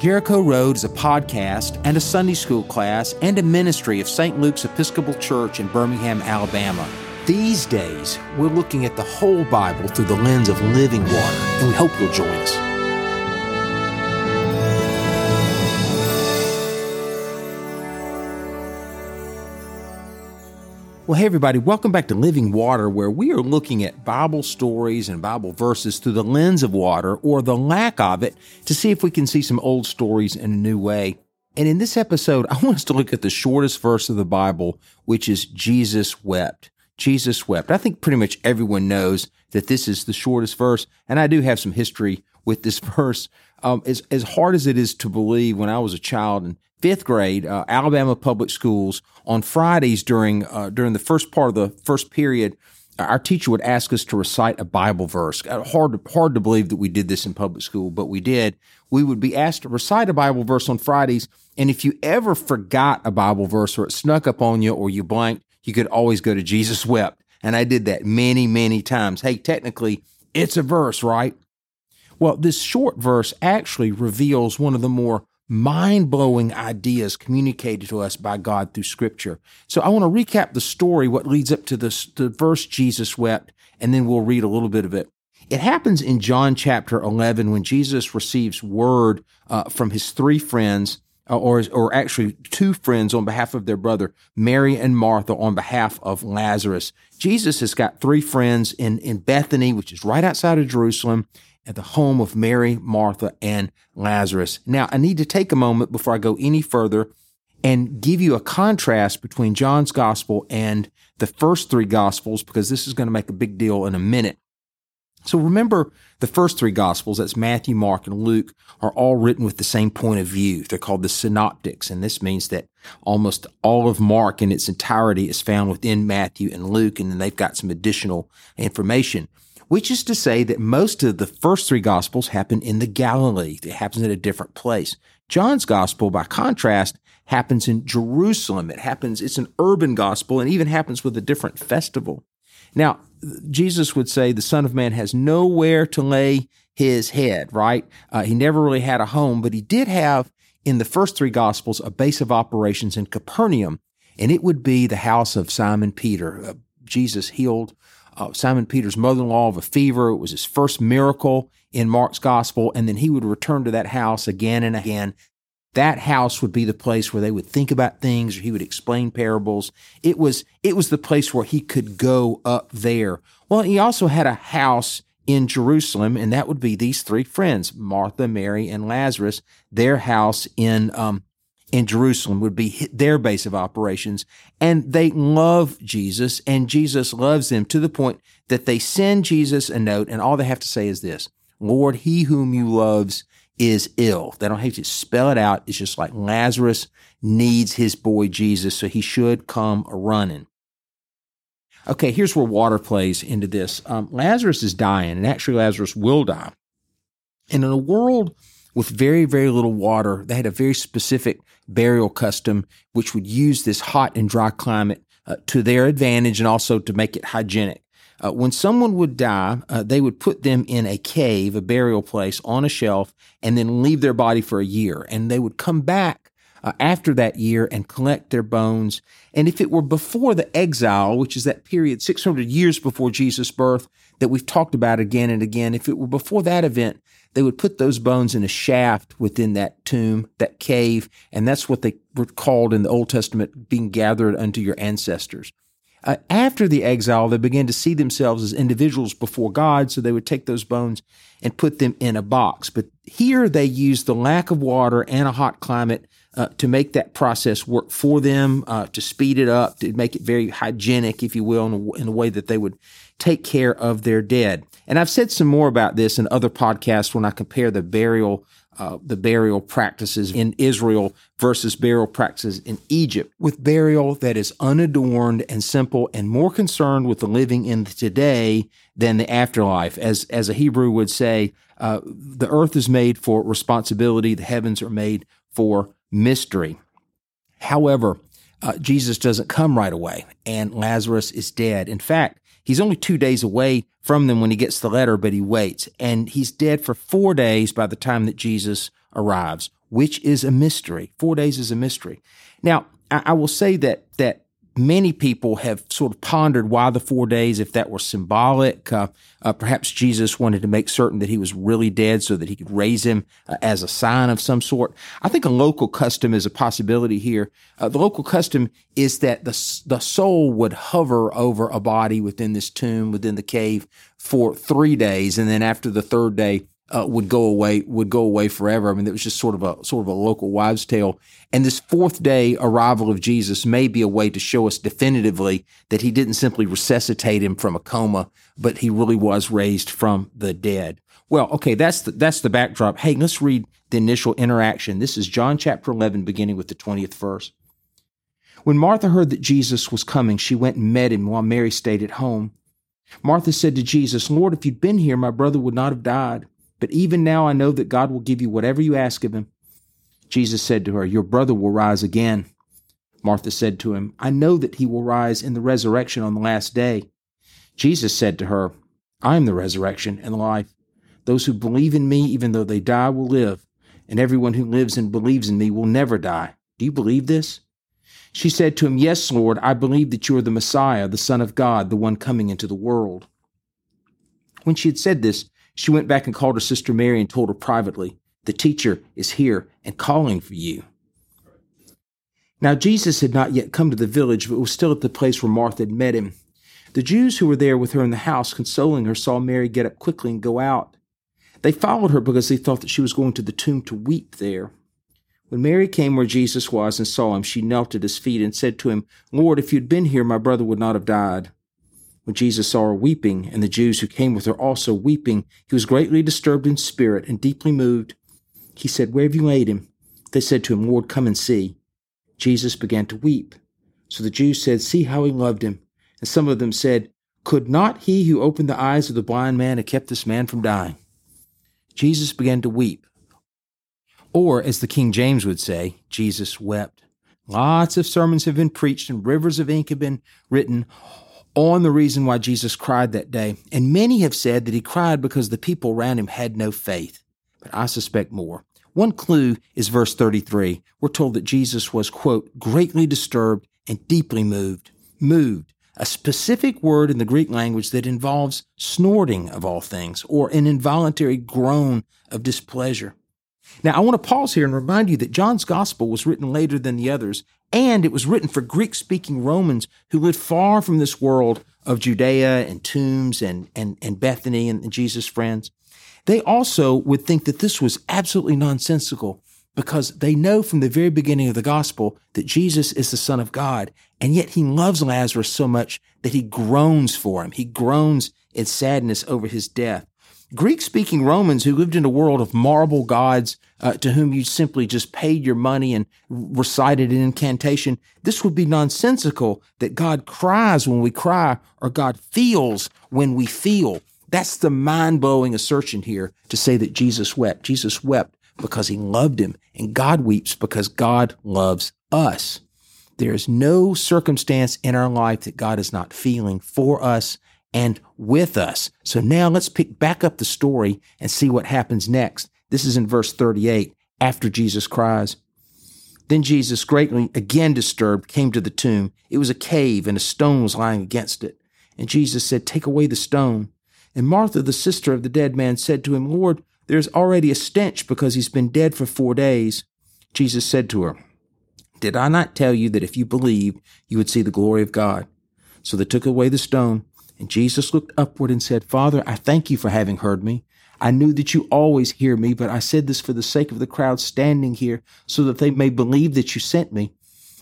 Jericho Road is a podcast and a Sunday school class and a ministry of St. Luke's Episcopal Church in Birmingham, Alabama. These days, we're looking at the whole Bible through the lens of living water, and we hope you'll join us. Well, hey, everybody, welcome back to Living Water, where we are looking at Bible stories and Bible verses through the lens of water or the lack of it to see if we can see some old stories in a new way. And in this episode, I want us to look at the shortest verse of the Bible, which is Jesus wept. Jesus wept. I think pretty much everyone knows that this is the shortest verse, and I do have some history with this verse. Um, as, as hard as it is to believe, when I was a child and fifth grade, uh, Alabama public schools on Fridays during uh, during the first part of the first period, our teacher would ask us to recite a Bible verse. Uh, hard hard to believe that we did this in public school, but we did. We would be asked to recite a Bible verse on Fridays, and if you ever forgot a Bible verse or it snuck up on you or you blanked, you could always go to Jesus wept. And I did that many, many times. Hey, technically, it's a verse, right? Well, this short verse actually reveals one of the more mind blowing ideas communicated to us by God through Scripture. So I want to recap the story, what leads up to this, the verse Jesus wept, and then we'll read a little bit of it. It happens in John chapter 11 when Jesus receives word uh, from his three friends, Uh, or, or actually two friends on behalf of their brother, Mary and Martha on behalf of Lazarus. Jesus has got three friends in, in Bethany, which is right outside of Jerusalem at the home of Mary, Martha, and Lazarus. Now, I need to take a moment before I go any further and give you a contrast between John's gospel and the first three gospels because this is going to make a big deal in a minute. So remember the first three gospels, that's Matthew, Mark, and Luke, are all written with the same point of view. They're called the synoptics. And this means that almost all of Mark in its entirety is found within Matthew and Luke. And then they've got some additional information which is to say that most of the first three gospels happen in the Galilee. It happens at a different place. John's gospel, by contrast, happens in Jerusalem. It happens, it's an urban gospel and even happens with a different festival. Now, Jesus would say the Son of Man has nowhere to lay his head, right? Uh, he never really had a home, but he did have in the first three gospels a base of operations in Capernaum, and it would be the house of Simon Peter. Uh, Jesus healed uh, Simon Peter's mother in law of a fever. It was his first miracle in Mark's gospel. And then he would return to that house again and again. That house would be the place where they would think about things or he would explain parables. It was, it was the place where he could go up there. Well, he also had a house in Jerusalem, and that would be these three friends, Martha, Mary, and Lazarus, their house in um, in Jerusalem would be their base of operations. And they love Jesus and Jesus loves them to the point that they send Jesus a note and all they have to say is this, Lord, he whom you loves is ill. They don't have to spell it out. It's just like Lazarus needs his boy Jesus, so he should come running. Okay, here's where water plays into this. Um, Lazarus is dying, and actually Lazarus will die. And in a world with very, very little water. They had a very specific burial custom, which would use this hot and dry climate uh, to their advantage and also to make it hygienic. Uh, when someone would die, uh, they would put them in a cave, a burial place on a shelf, and then leave their body for a year. And they would come back uh, after that year and collect their bones. And if it were before the exile, which is that period 600 years before Jesus' birth that we've talked about again and again, if it were before that event, they would put those bones in a shaft within that tomb, that cave, and that's what they were called in the Old Testament being gathered unto your ancestors. Uh, after the exile, they began to see themselves as individuals before God, so they would take those bones and put them in a box. But here they used the lack of water and a hot climate uh, to make that process work for them, uh, to speed it up, to make it very hygienic, if you will, in a, in a way that they would take care of their dead. And I've said some more about this in other podcasts when I compare the burial uh, the burial practices in Israel versus burial practices in Egypt, with burial that is unadorned and simple and more concerned with the living in the today than the afterlife. As, as a Hebrew would say, uh, the earth is made for responsibility, the heavens are made for mystery. However, uh, Jesus doesn't come right away, and Lazarus is dead. In fact, He's only two days away from them when he gets the letter, but he waits. And he's dead for four days by the time that Jesus arrives. which is a mystery. Four days is a mystery. Now, I, I will say that that many people have sort of pondered why the four days, if that were symbolic. Uh, uh, perhaps Jesus wanted to make certain that he was really dead so that he could raise him uh, as a sign of some sort. I think a local custom is a possibility here. Uh, the local custom is that the, the soul would hover over a body within this tomb, within the cave for three days. And then after the third day, uh, would go away would go away forever. I mean, it was just sort of a sort of a local wives' tale. And this fourth day arrival of Jesus may be a way to show us definitively that he didn't simply resuscitate him from a coma, but he really was raised from the dead. Well, okay, that's the, that's the backdrop. Hey, let's read the initial interaction. This is John chapter 11, beginning with the 20th verse. When Martha heard that Jesus was coming, she went and met him while Mary stayed at home. Martha said to Jesus, Lord, if you'd been here, my brother would not have died. But even now I know that God will give you whatever you ask of him. Jesus said to her, Your brother will rise again. Martha said to him, I know that he will rise in the resurrection on the last day. Jesus said to her, I am the resurrection and the life. Those who believe in me, even though they die, will live, and everyone who lives and believes in me will never die. Do you believe this? She said to him, Yes, Lord, I believe that you are the Messiah, the Son of God, the one coming into the world. When she had said this, she went back and called her sister Mary and told her privately, The teacher is here and calling for you. Now, Jesus had not yet come to the village, but was still at the place where Martha had met him. The Jews who were there with her in the house, consoling her, saw Mary get up quickly and go out. They followed her because they thought that she was going to the tomb to weep there. When Mary came where Jesus was and saw him, she knelt at his feet and said to him, Lord, if you'd been here, my brother would not have died. When Jesus saw her weeping, and the Jews who came with her also weeping, he was greatly disturbed in spirit and deeply moved. He said, Where have you laid him? They said to him, Lord, come and see. Jesus began to weep. So the Jews said, See how he loved him. And some of them said, Could not he who opened the eyes of the blind man have kept this man from dying? Jesus began to weep. Or, as the King James would say, Jesus wept. Lots of sermons have been preached and rivers of ink have been written on the reason why Jesus cried that day. And many have said that he cried because the people around him had no faith. But I suspect more. One clue is verse 33. We're told that Jesus was, quote, greatly disturbed and deeply moved. Moved, a specific word in the Greek language that involves snorting of all things or an involuntary groan of displeasure. Now, I want to pause here and remind you that John's gospel was written later than the others, and it was written for Greek speaking Romans who lived far from this world of Judea and tombs and, and, and Bethany and, and Jesus' friends. They also would think that this was absolutely nonsensical because they know from the very beginning of the gospel that Jesus is the Son of God, and yet he loves Lazarus so much that he groans for him. He groans in sadness over his death. Greek speaking Romans who lived in a world of marble gods uh, to whom you simply just paid your money and recited an incantation, this would be nonsensical that God cries when we cry or God feels when we feel. That's the mind blowing assertion here to say that Jesus wept. Jesus wept because he loved him, and God weeps because God loves us. There is no circumstance in our life that God is not feeling for us and with us. So now let's pick back up the story and see what happens next. This is in verse 38 after Jesus cries. Then Jesus, greatly again disturbed, came to the tomb. It was a cave and a stone was lying against it. And Jesus said, Take away the stone. And Martha, the sister of the dead man, said to him, Lord, there's already a stench because he's been dead for four days. Jesus said to her, Did I not tell you that if you believed, you would see the glory of God? So they took away the stone. And Jesus looked upward and said, Father, I thank you for having heard me. I knew that you always hear me, but I said this for the sake of the crowd standing here, so that they may believe that you sent me.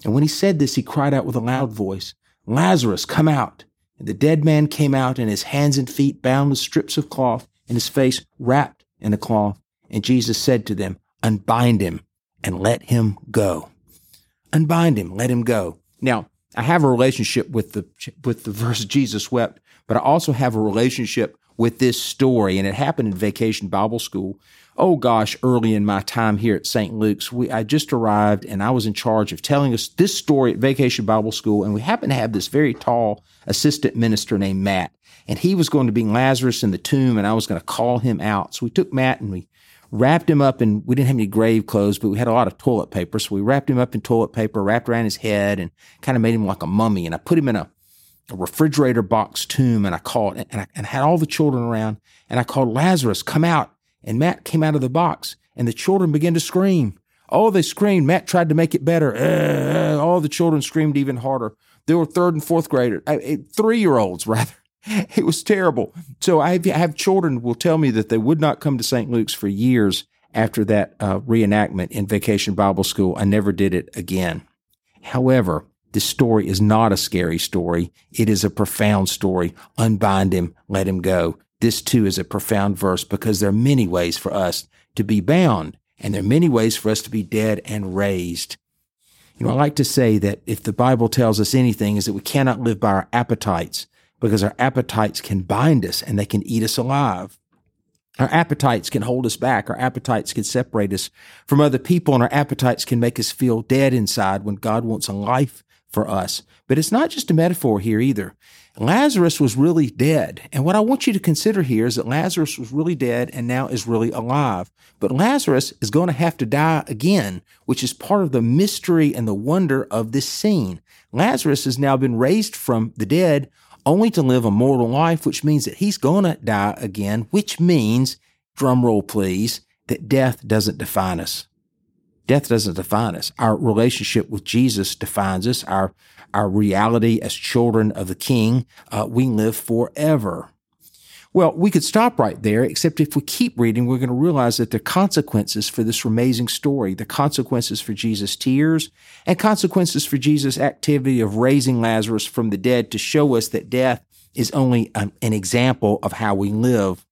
And when he said this, he cried out with a loud voice, Lazarus, come out. And the dead man came out, and his hands and feet bound with strips of cloth, and his face wrapped in a cloth. And Jesus said to them, Unbind him and let him go. Unbind him, let him go. Now, I have a relationship with the with the verse Jesus wept but I also have a relationship with this story, and it happened in Vacation Bible School. Oh gosh, early in my time here at St. Luke's, we, I just arrived and I was in charge of telling us this story at Vacation Bible School, and we happened to have this very tall assistant minister named Matt, and he was going to be Lazarus in the tomb, and I was going to call him out. So we took Matt and we wrapped him up in, we didn't have any grave clothes, but we had a lot of toilet paper. So we wrapped him up in toilet paper, wrapped around his head and kind of made him like a mummy. And I put him in a, a refrigerator box tomb and I called, and I, and I had all the children around and I called Lazarus, come out. And Matt came out of the box and the children began to scream. Oh, they screamed. Matt tried to make it better. Uh, all the children screamed even harder. They were third and fourth graders, uh, three year olds rather. It was terrible. So I have children will tell me that they would not come to St. Luke's for years after that uh, reenactment in Vacation Bible School. I never did it again. However, this story is not a scary story. It is a profound story. Unbind him, let him go. This too is a profound verse because there are many ways for us to be bound and there are many ways for us to be dead and raised. You know, I like to say that if the Bible tells us anything is that we cannot live by our appetites because our appetites can bind us and they can eat us alive. Our appetites can hold us back. Our appetites can separate us from other people and our appetites can make us feel dead inside when God wants a life for us. But it's not just a metaphor here either. Lazarus was really dead. And what I want you to consider here is that Lazarus was really dead and now is really alive. But Lazarus is going to have to die again, which is part of the mystery and the wonder of this scene. Lazarus has now been raised from the dead only to live a mortal life, which means that he's going to die again, which means, drum roll please, that death doesn't define us. Death doesn't define us. Our relationship with Jesus defines us. Our our reality as children of the King. Uh, we live forever. Well, we could stop right there, except if we keep reading, we're going to realize that there are consequences for this amazing story. The consequences for Jesus' tears and consequences for Jesus' activity of raising Lazarus from the dead to show us that death is only an, an example of how we live.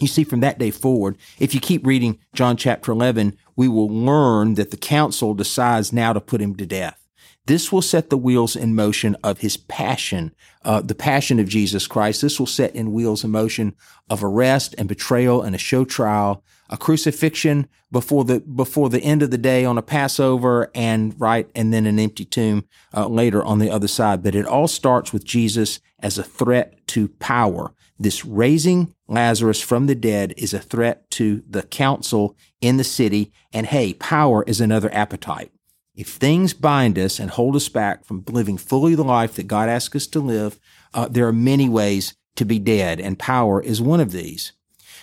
You see, from that day forward, if you keep reading John chapter 11, we will learn that the council decides now to put him to death. This will set the wheels in motion of his passion, uh, the passion of Jesus Christ. This will set in wheels in motion of arrest and betrayal and a show trial, a crucifixion before the before the end of the day on a Passover, and right, and then an empty tomb uh, later on the other side. But it all starts with Jesus as a threat to power. This raising Lazarus from the dead is a threat to the council in the city, and hey, power is another appetite. If things bind us and hold us back from living fully the life that God asks us to live, uh, there are many ways to be dead, and power is one of these.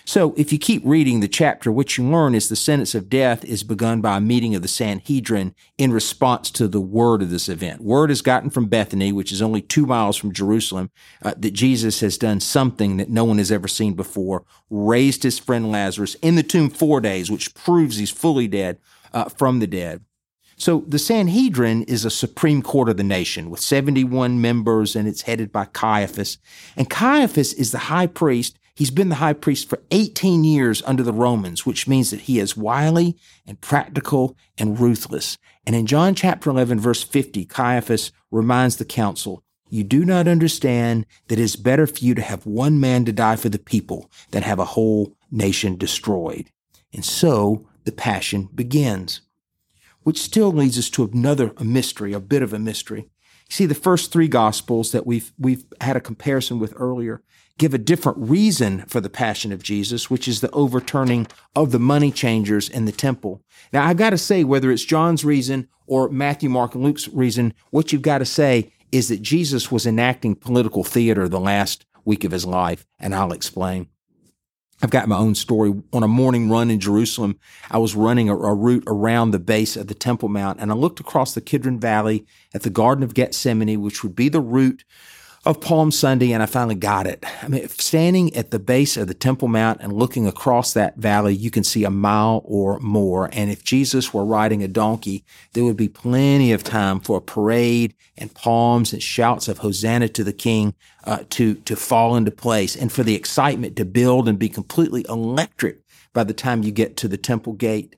So, if you keep reading the chapter, what you learn is the sentence of death is begun by a meeting of the Sanhedrin in response to the word of this event. Word is gotten from Bethany, which is only two miles from Jerusalem, uh, that Jesus has done something that no one has ever seen before, raised his friend Lazarus in the tomb four days, which proves he's fully dead uh, from the dead. So the Sanhedrin is a supreme court of the nation with 71 members and it's headed by Caiaphas. And Caiaphas is the high priest. He's been the high priest for 18 years under the Romans, which means that he is wily and practical and ruthless. And in John chapter 11, verse 50, Caiaphas reminds the council, you do not understand that it is better for you to have one man to die for the people than have a whole nation destroyed. And so the passion begins which still leads us to another a mystery, a bit of a mystery. See, the first three gospels that we've we've had a comparison with earlier give a different reason for the passion of Jesus, which is the overturning of the money changers in the temple. Now, I've got to say, whether it's John's reason or Matthew, Mark, and Luke's reason, what you've got to say is that Jesus was enacting political theater the last week of his life, and I'll explain. I've got my own story. On a morning run in Jerusalem, I was running a, a, route around the base of the Temple Mount, and I looked across the Kidron Valley at the Garden of Gethsemane, which would be the route of Palm Sunday, and I finally got it. I mean, standing at the base of the Temple Mount and looking across that valley, you can see a mile or more. And if Jesus were riding a donkey, there would be plenty of time for a parade and palms and shouts of Hosanna to the King uh, to to fall into place, and for the excitement to build and be completely electric by the time you get to the temple gate.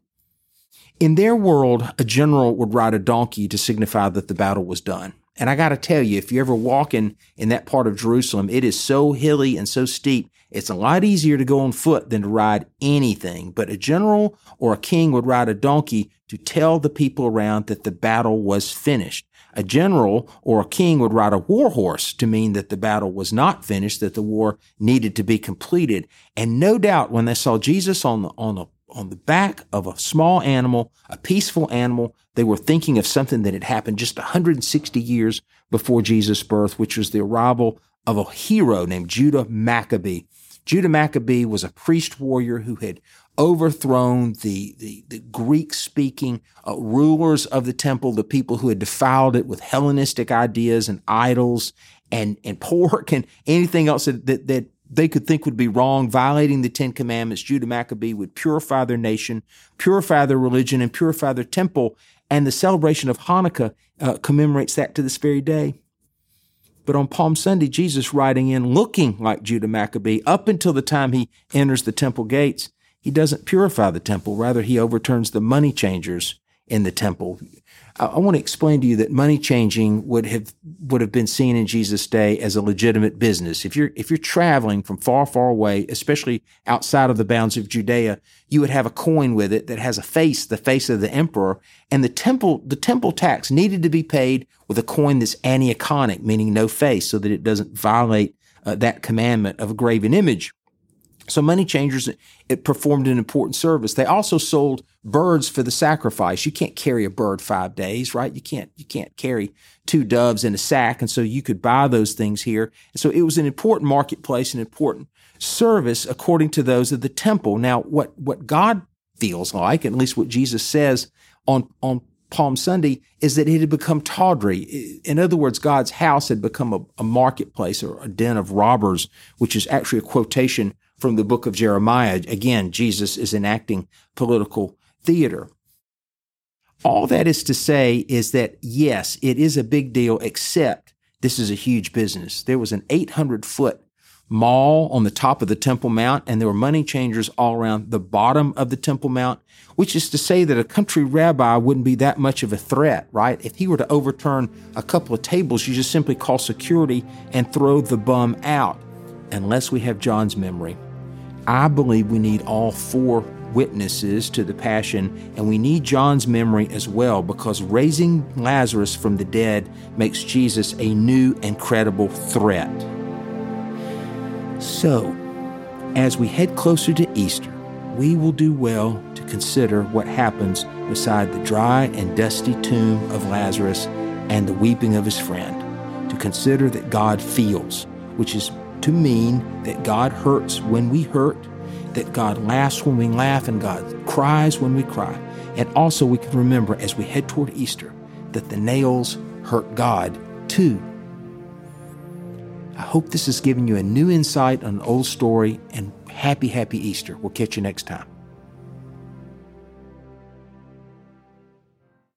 In their world, a general would ride a donkey to signify that the battle was done. And I got to tell you, if you're ever walking in that part of Jerusalem, it is so hilly and so steep. It's a lot easier to go on foot than to ride anything. But a general or a king would ride a donkey to tell the people around that the battle was finished. A general or a king would ride a war horse to mean that the battle was not finished, that the war needed to be completed. And no doubt when they saw Jesus on the, on the, on the back of a small animal, a peaceful animal, they were thinking of something that had happened just 160 years before Jesus' birth, which was the arrival of a hero named Judah Maccabee. Judah Maccabee was a priest warrior who had overthrown the, the, the Greek speaking uh, rulers of the temple, the people who had defiled it with Hellenistic ideas and idols and, and pork and anything else that, that, that they could think would be wrong, violating the Ten Commandments. Judah Maccabee would purify their nation, purify their religion, and purify their temple. And the celebration of Hanukkah uh, commemorates that to this very day. But on Palm Sunday, Jesus riding in looking like Judah Maccabee up until the time he enters the temple gates. He doesn't purify the temple. Rather, he overturns the money changers in the temple. I, I want to explain to you that money changing would have would have been seen in Jesus' day as a legitimate business. If you're if you're traveling from far, far away, especially outside of the bounds of Judea, you would have a coin with it that has a face, the face of the emperor, and the temple the temple tax needed to be paid with a coin that's aniconic, meaning no face, so that it doesn't violate uh, that commandment of a graven image. So money changers it performed an important service. They also sold birds for the sacrifice. You can't carry a bird 5 days, right? You can't you can't carry two doves in a sack and so you could buy those things here. And so it was an important marketplace, an important service according to those of the temple. Now what what God feels like, at least what Jesus says on on Palm Sunday is that it had become tawdry. In other words, God's house had become a, a, marketplace or a den of robbers, which is actually a quotation from the book of Jeremiah. Again, Jesus is enacting political theater. All that is to say is that yes, it is a big deal, except this is a huge business. There was an 800 foot mall on the top of the Temple Mount, and there were money changers all around the bottom of the Temple Mount, which is to say that a country rabbi wouldn't be that much of a threat, right? If he were to overturn a couple of tables, you just simply call security and throw the bum out, unless we have John's memory. I believe we need all four witnesses to the passion, and we need John's memory as well because raising Lazarus from the dead makes Jesus a new and credible threat. So, as we head closer to Easter, we will do well to consider what happens beside the dry and dusty tomb of Lazarus and the weeping of his friend, to consider that God feels, which is to mean that God hurts when we hurt, that God laughs when we laugh, and God cries when we cry. And also, we can remember as we head toward Easter that the nails hurt God too. I hope this has given you a new insight on an old story and happy, happy Easter. We'll catch you next time.